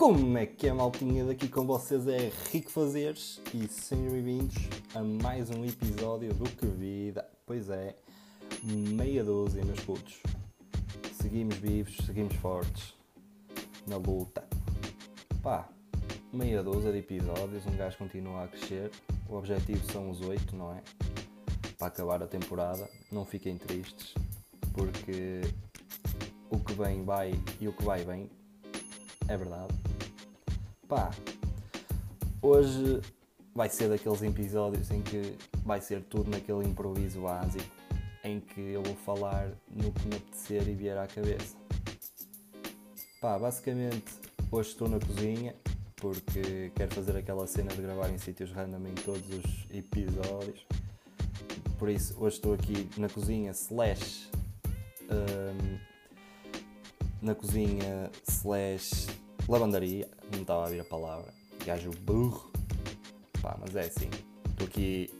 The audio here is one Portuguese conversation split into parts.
Como é que é, maltinha? Daqui com vocês é Rico Fazeres e sejam bem-vindos a mais um episódio do Que Vida. Pois é, meia dúzia, meus putos. Seguimos vivos, seguimos fortes na luta. Pá, meia dúzia de episódios, um gajo continua a crescer. O objetivo são os oito, não é? Para acabar a temporada. Não fiquem tristes, porque o que vem vai e o que vai vem. É verdade. Pá, hoje vai ser daqueles episódios em que vai ser tudo naquele improviso básico em que eu vou falar no que me apetecer e vier à cabeça. Pá, basicamente hoje estou na cozinha porque quero fazer aquela cena de gravar em sítios random em todos os episódios. Por isso hoje estou aqui na cozinha slash hum, na cozinha slash lavandaria, não estava a vir a palavra, gajo burro, pá, mas é assim, estou aqui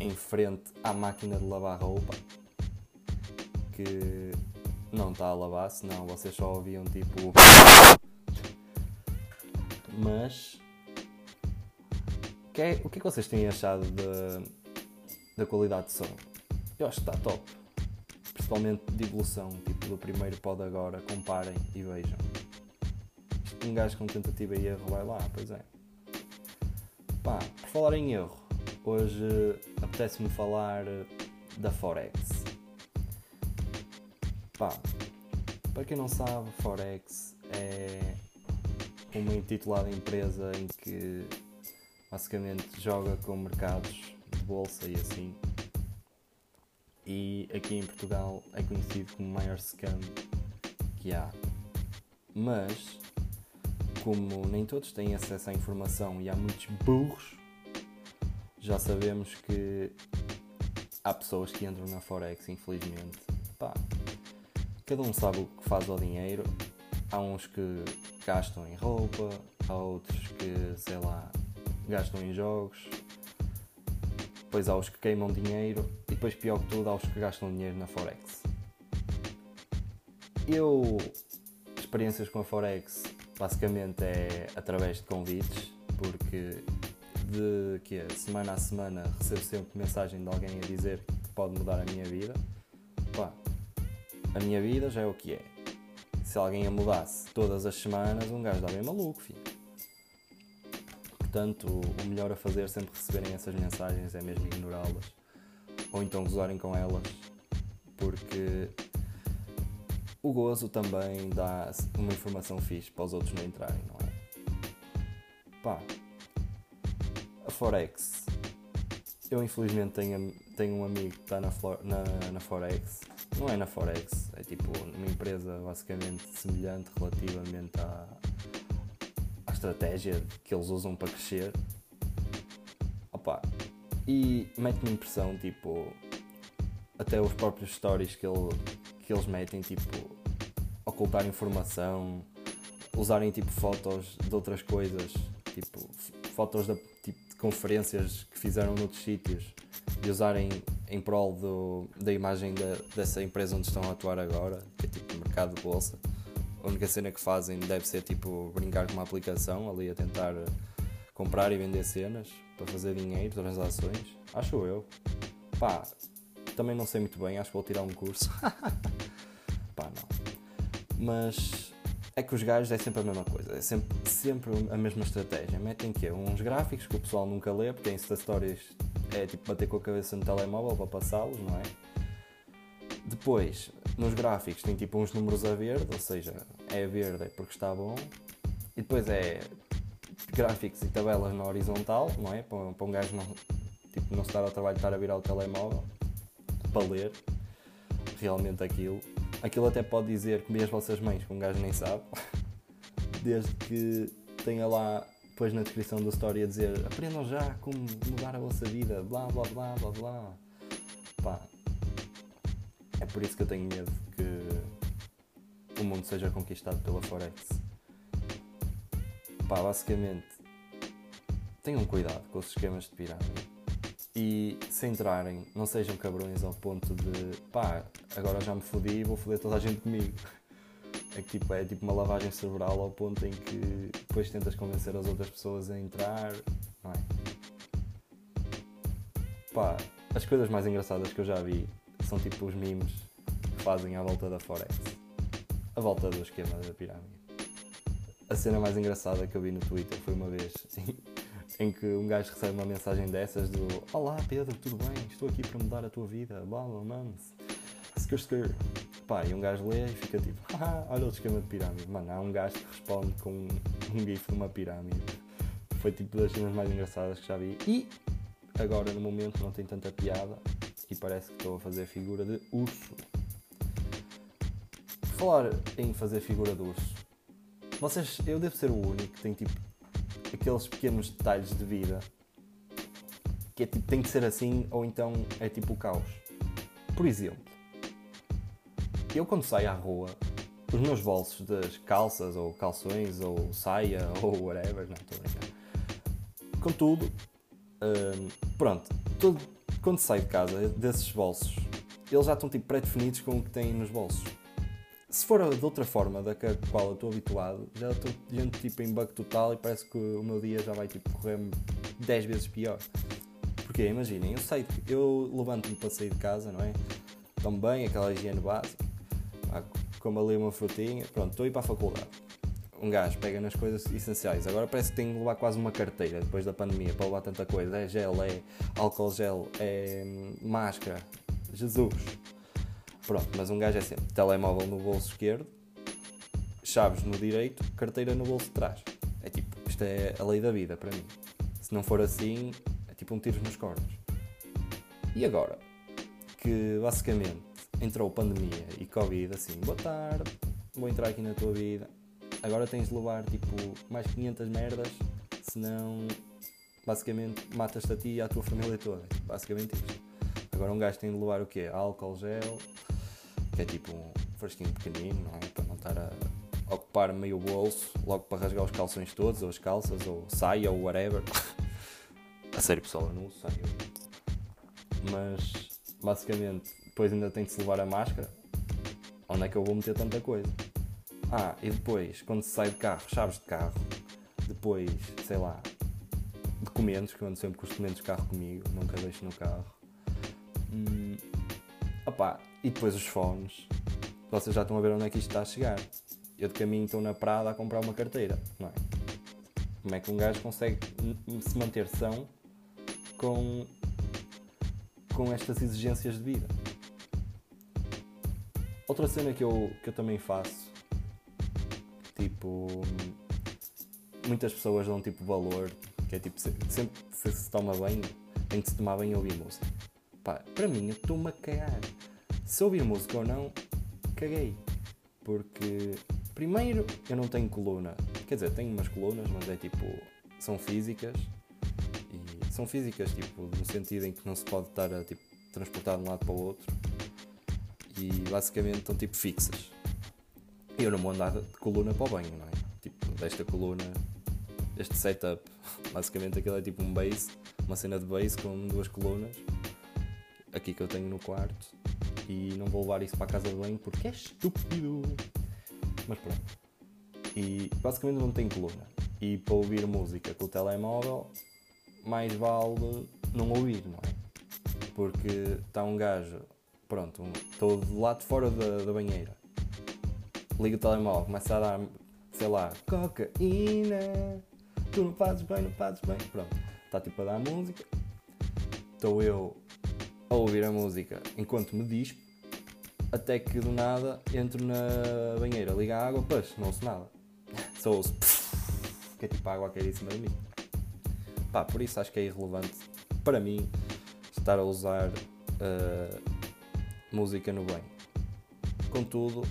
em frente à máquina de lavar roupa, que não está a lavar, senão vocês só ouviam tipo... Mas... Que é, o que é que vocês têm achado da, da qualidade de som? Eu acho que está top. Principalmente de evolução, tipo do primeiro pod agora, comparem e vejam. Um gajo com tentativa e erro vai lá, pois é. Pá, por falar em erro, hoje apetece-me falar da Forex. Pá, para quem não sabe, Forex é uma intitulada empresa em que basicamente joga com mercados de bolsa e assim. E aqui em Portugal é conhecido como o maior scam que há. Mas, como nem todos têm acesso à informação e há muitos burros, já sabemos que há pessoas que entram na Forex, infelizmente. Pá, cada um sabe o que faz ao dinheiro. Há uns que gastam em roupa, há outros que, sei lá, gastam em jogos. Depois há os que queimam dinheiro e depois, pior que tudo, há os que gastam dinheiro na Forex. Eu, experiências com a Forex, basicamente é através de convites, porque de que semana a semana recebo sempre mensagem de alguém a dizer que pode mudar a minha vida. Pá, a minha vida já é o que é. Se alguém a mudasse todas as semanas, um gajo dá bem maluco, filho. Portanto, o melhor a fazer sempre receberem essas mensagens é mesmo ignorá-las. Ou então gozarem com elas, porque o gozo também dá uma informação fixe para os outros não entrarem, não é? Pá, a Forex. Eu infelizmente tenho, tenho um amigo que está na, na, na Forex. Não é na Forex, é tipo uma empresa basicamente semelhante relativamente à, à estratégia que eles usam para crescer. Opa, e mete-me impressão, tipo, até os próprios stories que, ele, que eles metem, tipo, ocultar informação, usarem tipo fotos de outras coisas, tipo, fotos da, tipo, de conferências que fizeram noutros sítios e usarem em prol do, da imagem da, dessa empresa onde estão a atuar agora, que é tipo mercado de bolsa. A única cena que fazem deve ser tipo brincar com uma aplicação ali a tentar comprar e vender cenas para fazer dinheiro, transações. Acho eu. Pá, também não sei muito bem, acho que vou tirar um curso. Pá, não. Mas é que os gajos é sempre a mesma coisa, é sempre, sempre a mesma estratégia. Metem que uns gráficos que o pessoal nunca lê, porque em Insta Stories é tipo bater com a cabeça no telemóvel para passá-los, não é? Depois, nos gráficos tem tipo uns números a verde, ou seja, é verde é porque está bom. E depois é gráficos e tabelas na horizontal, não é? Para, para um gajo não, tipo, não se dar ao trabalho de estar a virar o telemóvel para ler realmente aquilo. Aquilo até pode dizer que as vossas mães, que um gajo nem sabe, desde que tenha lá depois na descrição da história a dizer aprendam já como mudar a vossa vida, blá blá blá blá blá. Pá, é por isso que eu tenho medo que o mundo seja conquistado pela Forex. Pá, basicamente, tenham cuidado com os esquemas de pirâmide. E se entrarem, não sejam cabrões ao ponto de pá, agora já me fodi e vou foder toda a gente comigo. É tipo, é tipo uma lavagem cerebral ao ponto em que depois tentas convencer as outras pessoas a entrar, não é? Pá, as coisas mais engraçadas que eu já vi são tipo os memes que fazem à volta da Forex. A volta do esquema da pirâmide. A cena mais engraçada que eu vi no Twitter foi uma vez assim, em que um gajo recebe uma mensagem dessas do Olá Pedro, tudo bem? Estou aqui para mudar a tua vida, blá blá mans. Skr skr. Pá, e um gajo lê e fica tipo, ah, olha o esquema de pirâmide. Mano, há um gajo que responde com um, um gif de uma pirâmide. Foi tipo das cenas mais engraçadas que já vi. E agora no momento não tem tanta piada e parece que estou a fazer figura de urso. Falar em fazer figura de urso. Vocês, eu devo ser o único que tem tipo aqueles pequenos detalhes de vida que é tipo, tem que ser assim ou então é tipo o caos. Por exemplo, eu quando saio à rua, os meus bolsos das calças ou calções ou saia ou whatever, não estou a brincar. Contudo, hum, pronto, todo, quando saio de casa desses bolsos, eles já estão tipo pré-definidos com o que têm nos bolsos. Se for de outra forma da qual eu estou habituado, já estou dentro tipo em bug total e parece que o meu dia já vai tipo correr 10 vezes pior. Porque imaginem, eu saio, eu levanto-me para sair de casa, não é? Também aquela higiene básica como ali uma frutinha, pronto, estou a ir para a faculdade. Um gajo pega nas coisas essenciais. Agora parece que tem de levar quase uma carteira depois da pandemia para levar tanta coisa. É gel, é álcool gel, é hum, máscara. Jesus. Pronto, mas um gajo é sempre telemóvel no bolso esquerdo, chaves no direito, carteira no bolso de trás. É tipo, isto é a lei da vida para mim. Se não for assim, é tipo um tiro nos cornos. E agora? Que basicamente entrou pandemia e Covid, assim, boa tarde, vou entrar aqui na tua vida. Agora tens de levar tipo mais 500 merdas, senão basicamente matas-te a ti e à tua família toda. Basicamente isto. Agora um gajo tem de levar o quê? Álcool gel, que é tipo um fresquinho pequenino, não é? Para não estar a ocupar meio bolso, logo para rasgar os calções todos, ou as calças, ou saia, ou whatever. a sério pessoal, eu não uso saia. Mas basicamente depois ainda tem de se levar a máscara. Onde é que eu vou meter tanta coisa? Ah, e depois, quando se sai de carro, chaves de carro. Depois, sei lá, documentos, que eu ando sempre com os documentos de carro comigo, nunca deixo no carro. Hum, opa, e depois os fones. Vocês já estão a ver onde é que isto está a chegar. Eu de caminho estou na Prada a comprar uma carteira, não é? Como é que um gajo consegue se manter são com, com estas exigências de vida? Outra cena que eu, que eu também faço, tipo, muitas pessoas dão tipo valor, que é tipo, sempre que se toma bem, tem que se tomar bem ouvir música. Pá, para mim, eu estou-me a cagar. Se ouvir música ou não, caguei. Porque, primeiro, eu não tenho coluna. Quer dizer, tenho umas colunas, mas é tipo, são físicas. E são físicas, tipo, no sentido em que não se pode estar a tipo, transportar de um lado para o outro e basicamente estão tipo fixas. E eu não vou andar de coluna para o banho, não é? Tipo, desta coluna, este setup, basicamente aquilo é tipo um base, uma cena de base com duas colunas, aqui que eu tenho no quarto, e não vou levar isso para a casa de banho porque é estúpido. Mas pronto. E basicamente não tenho coluna. E para ouvir música com o telemóvel, mais vale não ouvir, não é? Porque está um gajo Pronto, estou do lado de fora da, da banheira. Ligo o telemóvel, começa a dar, sei lá, cocaína. Tu não fazes bem, não fazes bem. Pronto, está tipo a dar música. Estou eu a ouvir a música enquanto me dispo. Até que do nada entro na banheira, ligo a água, pois, não ouço nada. Só ouço, que é tipo a água a cair em cima de mim. Pá, por isso acho que é irrelevante para mim estar a usar uh, música no bem. Contudo,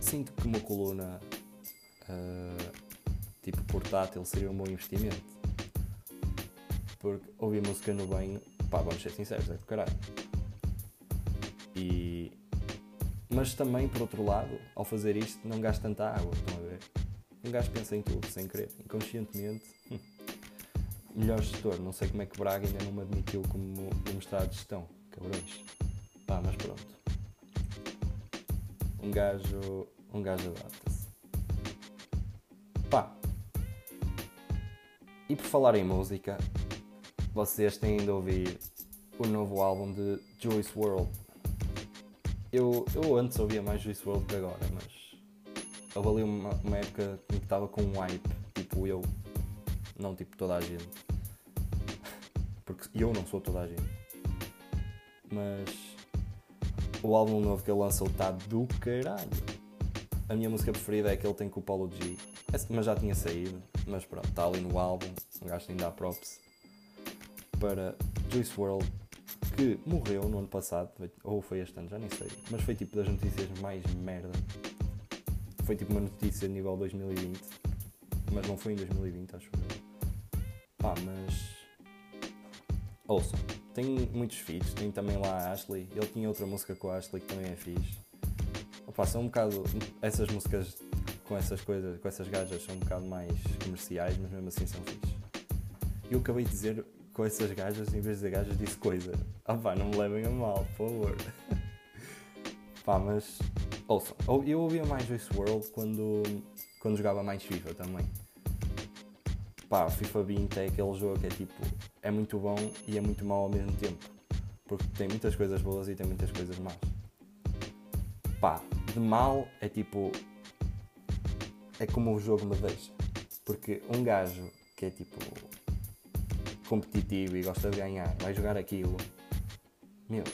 sinto que uma coluna uh, tipo portátil seria um bom investimento. Porque ouvir música no banho, pá, vamos ser sinceros, é do caralho. E... Mas também, por outro lado, ao fazer isto, não gasta tanta água, estão a ver? Um gajo pensa em tudo, sem querer, inconscientemente. Hum. Melhor gestor, não sei como é que Braga ainda não me admitiu como demonstrado de gestão, cabrões. Pá, mas pronto. Um gajo um gajo adapta-se. Pá. E por falar em música, vocês têm de ouvir o novo álbum de Juice WRLD. Eu, eu antes ouvia mais Juice WRLD que agora, mas houve ali uma, uma época em que estava com um hype, tipo eu, não tipo toda a gente. Porque eu não sou toda a gente. Mas o álbum novo que ele lançou está do caralho. A minha música preferida é que ele tem com o Paulo G. Mas já tinha saído. Mas pronto, está ali no álbum. O gajo de dar props para Juice WRLD que morreu no ano passado, ou foi este ano, já nem sei, mas foi tipo das notícias mais merda. Foi tipo uma notícia nível 2020, mas não foi em 2020, acho eu. Pá, mas. Ouçam, tem muitos feats, tem também lá a Ashley, ele tinha outra música com a Ashley que também é fixe. Opa, são um bocado. Essas músicas com essas coisas, com essas gajas são um bocado mais comerciais, mas mesmo assim são fixe. Eu acabei de dizer com essas gajas, em vez de gajas, disse coisa. Ah pá, não me levem a mal, por favor. pá, mas. Ouçam, eu ouvia mais WRLD quando, quando jogava mais FIFA também. Pá, FIFA 20 é aquele jogo que é tipo. É muito bom e é muito mau ao mesmo tempo. Porque tem muitas coisas boas e tem muitas coisas más. Pá, de mal é tipo. É como o jogo me deixa. Porque um gajo que é tipo competitivo e gosta de ganhar, vai jogar aquilo. Meu,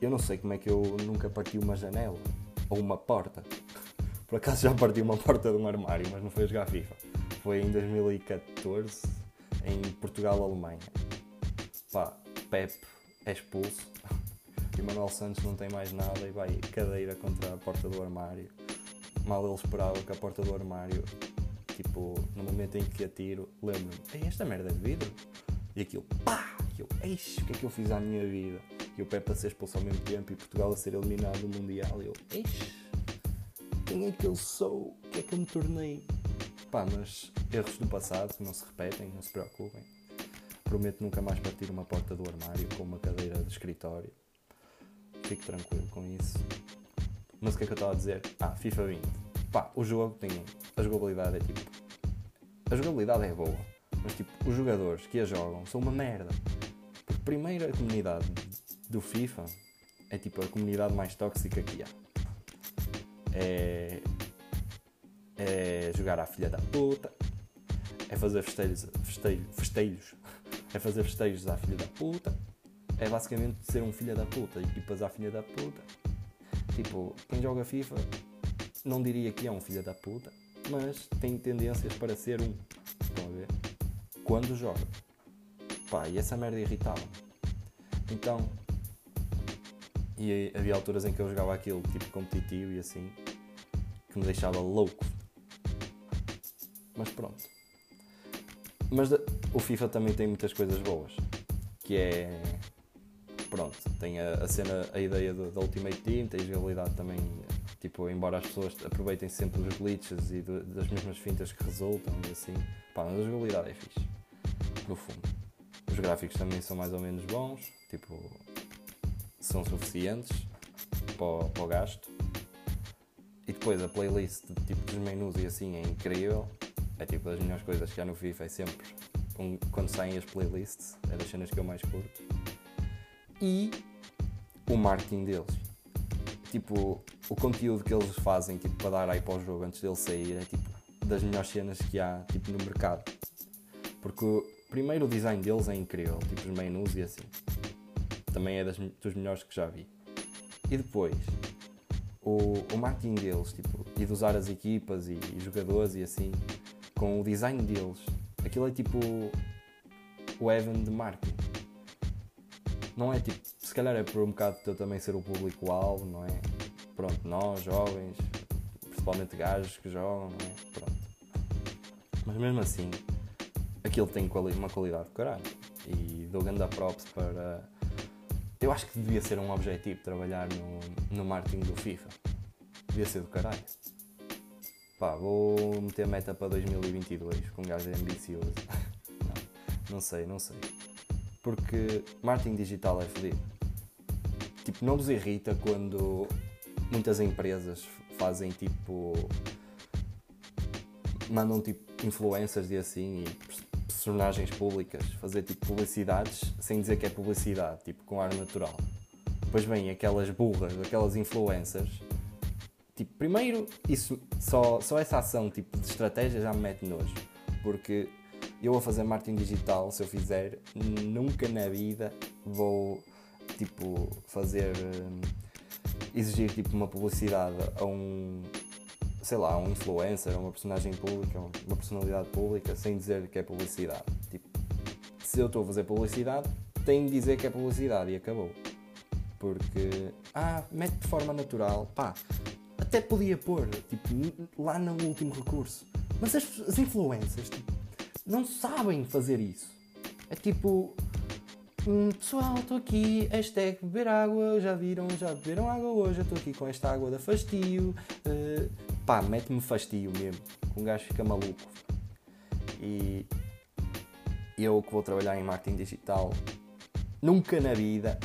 eu não sei como é que eu nunca parti uma janela ou uma porta. Por acaso já parti uma porta de um armário, mas não foi jogar FIFA. Foi em 2014, em Portugal-Alemanha. Pá, Pep é expulso e Manuel Santos não tem mais nada e vai cadeira contra a porta do armário. Mal ele esperava que a porta do armário Tipo, no momento em que atiro, lembro-me, esta merda é de vidro? E aquilo, pá! E eu, eixe, o que é que eu fiz à minha vida? E o Pepe a ser expulso ao mesmo tempo e Portugal a ser eliminado do Mundial. E eu, eixe, quem é que eu sou? O que é que eu me tornei? Pá, mas erros do passado não se repetem, não se preocupem. Prometo nunca mais partir uma porta do armário com uma cadeira de escritório. Fico tranquilo com isso. Mas o que é que eu estava a dizer? Ah, FIFA 20 pá, o jogo tem. A jogabilidade é tipo. A jogabilidade é boa, mas tipo, os jogadores que a jogam são uma merda. Porque primeiro a comunidade do FIFA é tipo a comunidade mais tóxica que há. É. É jogar à filha da puta. É fazer festejos, festejos, festejos. É fazer festejos à filha da puta. É basicamente ser um filho da puta. Equipas à filha da puta. Tipo, quem joga FIFA não diria que é um filho da puta, mas tem tendências para ser um. Estão a ver? Quando joga. Pá, e essa merda irritava-me. Então. E havia alturas em que eu jogava aquilo tipo competitivo e assim, que me deixava louco. Mas pronto. Mas o FIFA também tem muitas coisas boas. Que é. Pronto, tem a, a cena, a ideia da Ultimate Team, tem jogabilidade também Tipo, embora as pessoas aproveitem sempre dos glitches e das mesmas fintas que resultam e assim, pá, mas a jogabilidade é fixe, no fundo. Os gráficos também são mais ou menos bons, tipo, são suficientes para o, para o gasto. E depois a playlist tipo, dos menus e assim é incrível. É tipo das melhores coisas que há no FIFA, é sempre um, quando saem as playlists, é das cenas que eu mais curto. E o marketing deles tipo, o conteúdo que eles fazem tipo, para dar aí para o jogo antes dele sair é tipo das melhores cenas que há tipo, no mercado. Porque primeiro o design deles é incrível, tipo os menus e assim. Também é das, dos melhores que já vi. E depois, o, o marketing deles, tipo, e de usar as equipas e, e jogadores e assim, com o design deles, aquilo é tipo o Evan de marketing. Não é tipo, se calhar é por um bocado de eu também ser o público-alvo, não é? Pronto, nós, jovens, principalmente gajos que jogam, não é? Pronto. Mas mesmo assim, aquilo tem uma qualidade de caralho. E dou grande props para. Eu acho que devia ser um objetivo trabalhar no, no marketing do FIFA. Devia ser do caralho. Pá, vou meter meta para 2022 com um gajo ambicioso. não, não sei, não sei. Porque marketing digital é fodido. Tipo, não vos irrita quando muitas empresas fazem tipo. mandam tipo influencers e assim e personagens públicas fazer tipo publicidades sem dizer que é publicidade, tipo com ar natural. Depois vem aquelas burras, aquelas influencers. Tipo, primeiro, isso, só, só essa ação tipo, de estratégia já me mete nojo. Porque eu a fazer marketing digital, se eu fizer, nunca na vida vou tipo fazer hum, exigir tipo uma publicidade a um sei lá, a um influencer, a uma personagem pública, uma personalidade pública, sem dizer que é publicidade. Tipo, se eu estou a fazer publicidade, tenho de dizer que é publicidade e acabou. Porque, ah, mete de forma natural, pá, até podia pôr, tipo, lá no último recurso. Mas as, as influencers, tipo, não sabem fazer isso. É tipo, hum, pessoal, estou aqui, hashtag beber água, já viram, já beberam água hoje, estou aqui com esta água da fastio. Uh, pá, mete-me fastio mesmo, um gajo fica maluco. E eu que vou trabalhar em marketing digital, nunca na vida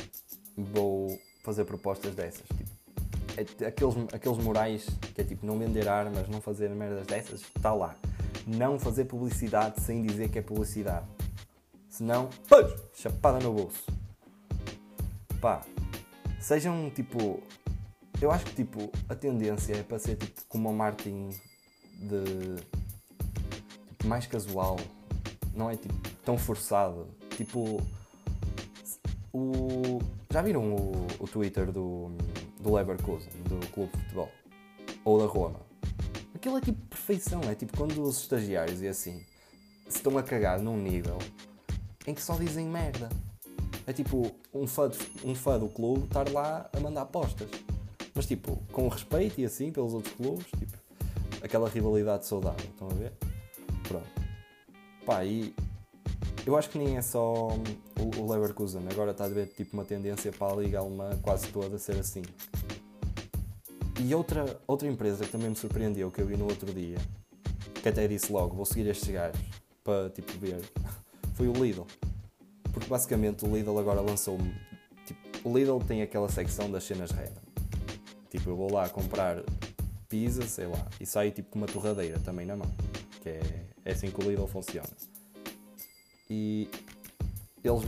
vou fazer propostas dessas. Tipo, é, aqueles, aqueles morais que é tipo não vender armas, não fazer merdas dessas, está lá não fazer publicidade sem dizer que é publicidade. Senão, pois, chapada no bolso. Pá, sejam tipo. Eu acho que tipo, a tendência é para ser tipo como o marketing de. Tipo, mais casual. Não é tipo tão forçado. Tipo. O, já viram o, o Twitter do, do Leverkusen, do clube de futebol? Ou da Roma? Aquilo é tipo perfeição, é tipo quando os estagiários e assim se estão a cagar num nível em que só dizem merda. É tipo um fã, de, um fã do clube estar lá a mandar apostas. Mas tipo, com respeito e assim pelos outros clubes, tipo, aquela rivalidade saudável, estão a ver? Pronto. Pá, e eu acho que nem é só o, o Leverkusen, agora está a ver tipo uma tendência para a liga alemã quase toda ser assim. E outra, outra empresa que também me surpreendeu, que eu vi no outro dia, que até disse logo, vou seguir estes gajos para tipo ver, foi o Lidl. Porque basicamente o Lidl agora lançou tipo, o Lidl tem aquela secção das cenas random. Tipo, eu vou lá comprar pizza, sei lá, e saio tipo com uma torradeira também na mão. Que é, é assim que o Lidl funciona. E eles,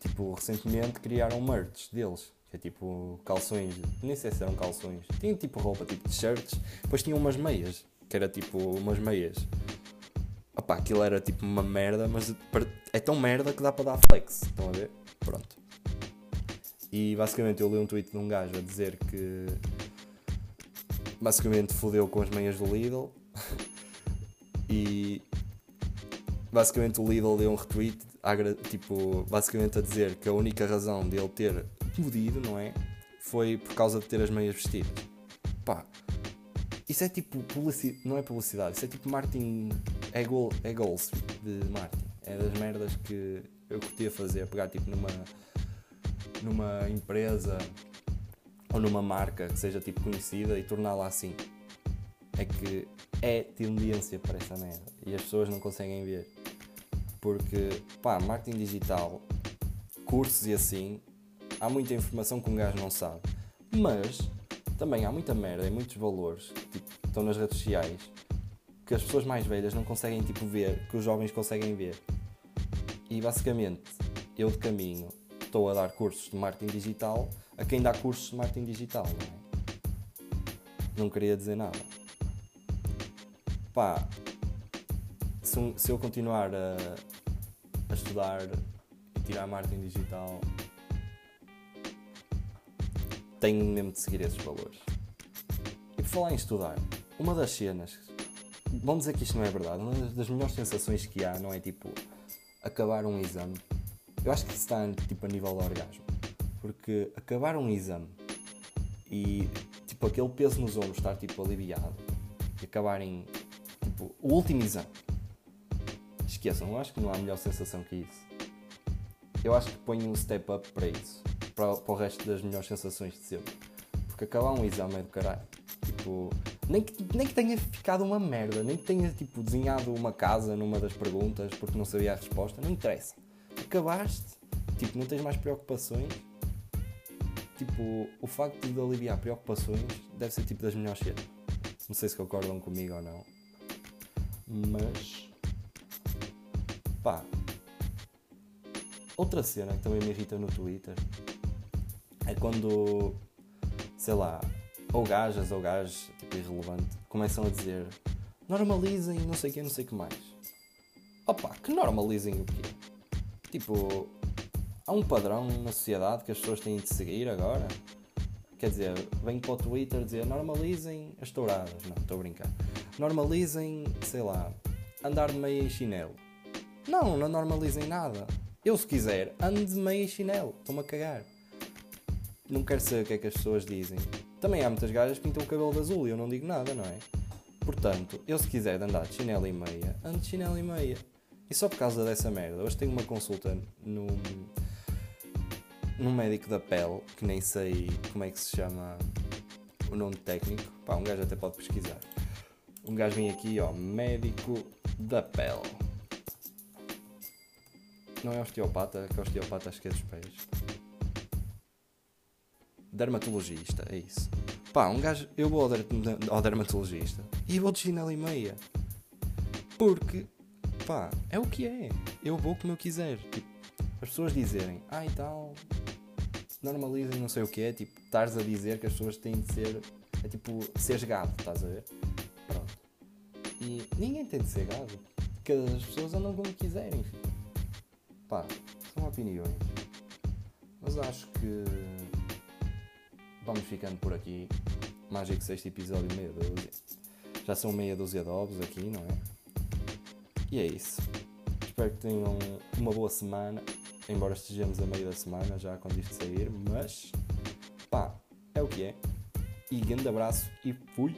tipo, recentemente criaram merch deles que é tipo calções, nem sei se eram calções. Tinha tipo roupa, tipo t-shirts. Depois tinha umas meias, que era tipo umas meias. Opá, aquilo era tipo uma merda, mas é tão merda que dá para dar flex. Estão a ver? Pronto. E basicamente eu li um tweet de um gajo a dizer que basicamente fodeu com as meias do Lidl. e basicamente o Lidl deu um retweet, tipo, basicamente a dizer que a única razão dele ter explodido, não é? Foi por causa de ter as meias vestidas. Pá, isso é tipo publicidade, não é publicidade, isso é tipo marketing, é, goal, é goals de marketing. É das merdas que eu curtia fazer, pegar tipo numa, numa empresa ou numa marca que seja tipo conhecida e torná-la assim. É que é tendência para essa merda e as pessoas não conseguem ver. Porque, pá, marketing digital, cursos e assim, há muita informação que um gajo não sabe. Mas também há muita merda e muitos valores que tipo, estão nas redes sociais que as pessoas mais velhas não conseguem tipo, ver, que os jovens conseguem ver. E basicamente, eu de caminho estou a dar cursos de marketing digital a quem dá cursos de marketing digital, não é? Não queria dizer nada. Pá, se, se eu continuar a, a estudar e tirar marketing digital tenho mesmo de seguir esses valores. E por falar em estudar, uma das cenas, vamos dizer que isto não é verdade, uma das melhores sensações que há não é tipo acabar um exame. Eu acho que isso está tipo a nível do orgasmo. Porque acabar um exame e tipo aquele peso nos ombros estar tipo aliviado e acabarem tipo o último exame. Esqueçam, eu acho que não há melhor sensação que isso. Eu acho que ponho um step up para isso para, para o resto das melhores sensações de sempre. Porque acabar um exame é do caralho. Tipo, nem que, nem que tenha ficado uma merda, nem que tenha tipo, desenhado uma casa numa das perguntas porque não sabia a resposta, não interessa. Acabaste, tipo, não tens mais preocupações. tipo, o facto de aliviar preocupações deve ser tipo das melhores cenas. Não sei se concordam comigo ou não. Mas. Pá. Outra cena que também me irrita no Twitter é quando. Sei lá. Ou gajas ou gajos, irrelevante, começam a dizer normalizem não sei o que, não sei o que mais. Opa, que normalizem o quê? Tipo, há um padrão na sociedade que as pessoas têm de seguir agora? Quer dizer, vem para o Twitter dizer normalizem as touradas. Não, estou a brincar. Normalizem, sei lá, andar de meia e chinelo. Não, não normalizem nada. Eu, se quiser, ando de meia e chinelo. Estou-me a cagar. Não quero saber o que é que as pessoas dizem. Também há muitas gajas que pintam o cabelo de azul e eu não digo nada, não é? Portanto, eu se quiser andar de chinelo e meia, ando de chinelo e meia. E só por causa dessa merda, hoje tenho uma consulta no, num médico da pele, que nem sei como é que se chama o nome técnico. Pá, um gajo até pode pesquisar. Um gajo vem aqui, ó, médico da pele. Não é osteopata, que é osteopata acho que é dos pés. Dermatologista, é isso. Pá, um gajo, eu vou ao, dermatologista e vou de chinelo e meia. Porque, pá, é o que é. Eu vou como eu quiser. Tipo, as pessoas dizerem, ah e tal, normalizem não sei o que é, tipo, estares a dizer que as pessoas têm de ser, é tipo, seres gado, estás a ver? Pronto. E ninguém tem de ser gado. Cada as pessoas andam como quiserem. Pá, são opiniões. Mas acho que vamos ficando por aqui. Mágico sexto episódio, meia dúzia. Já são meia dúzia de ovos aqui, não é? E é isso. Espero que tenham uma boa semana embora estejamos a meio da semana já quando isto sair, mas pá, é o que é. E grande abraço e fui!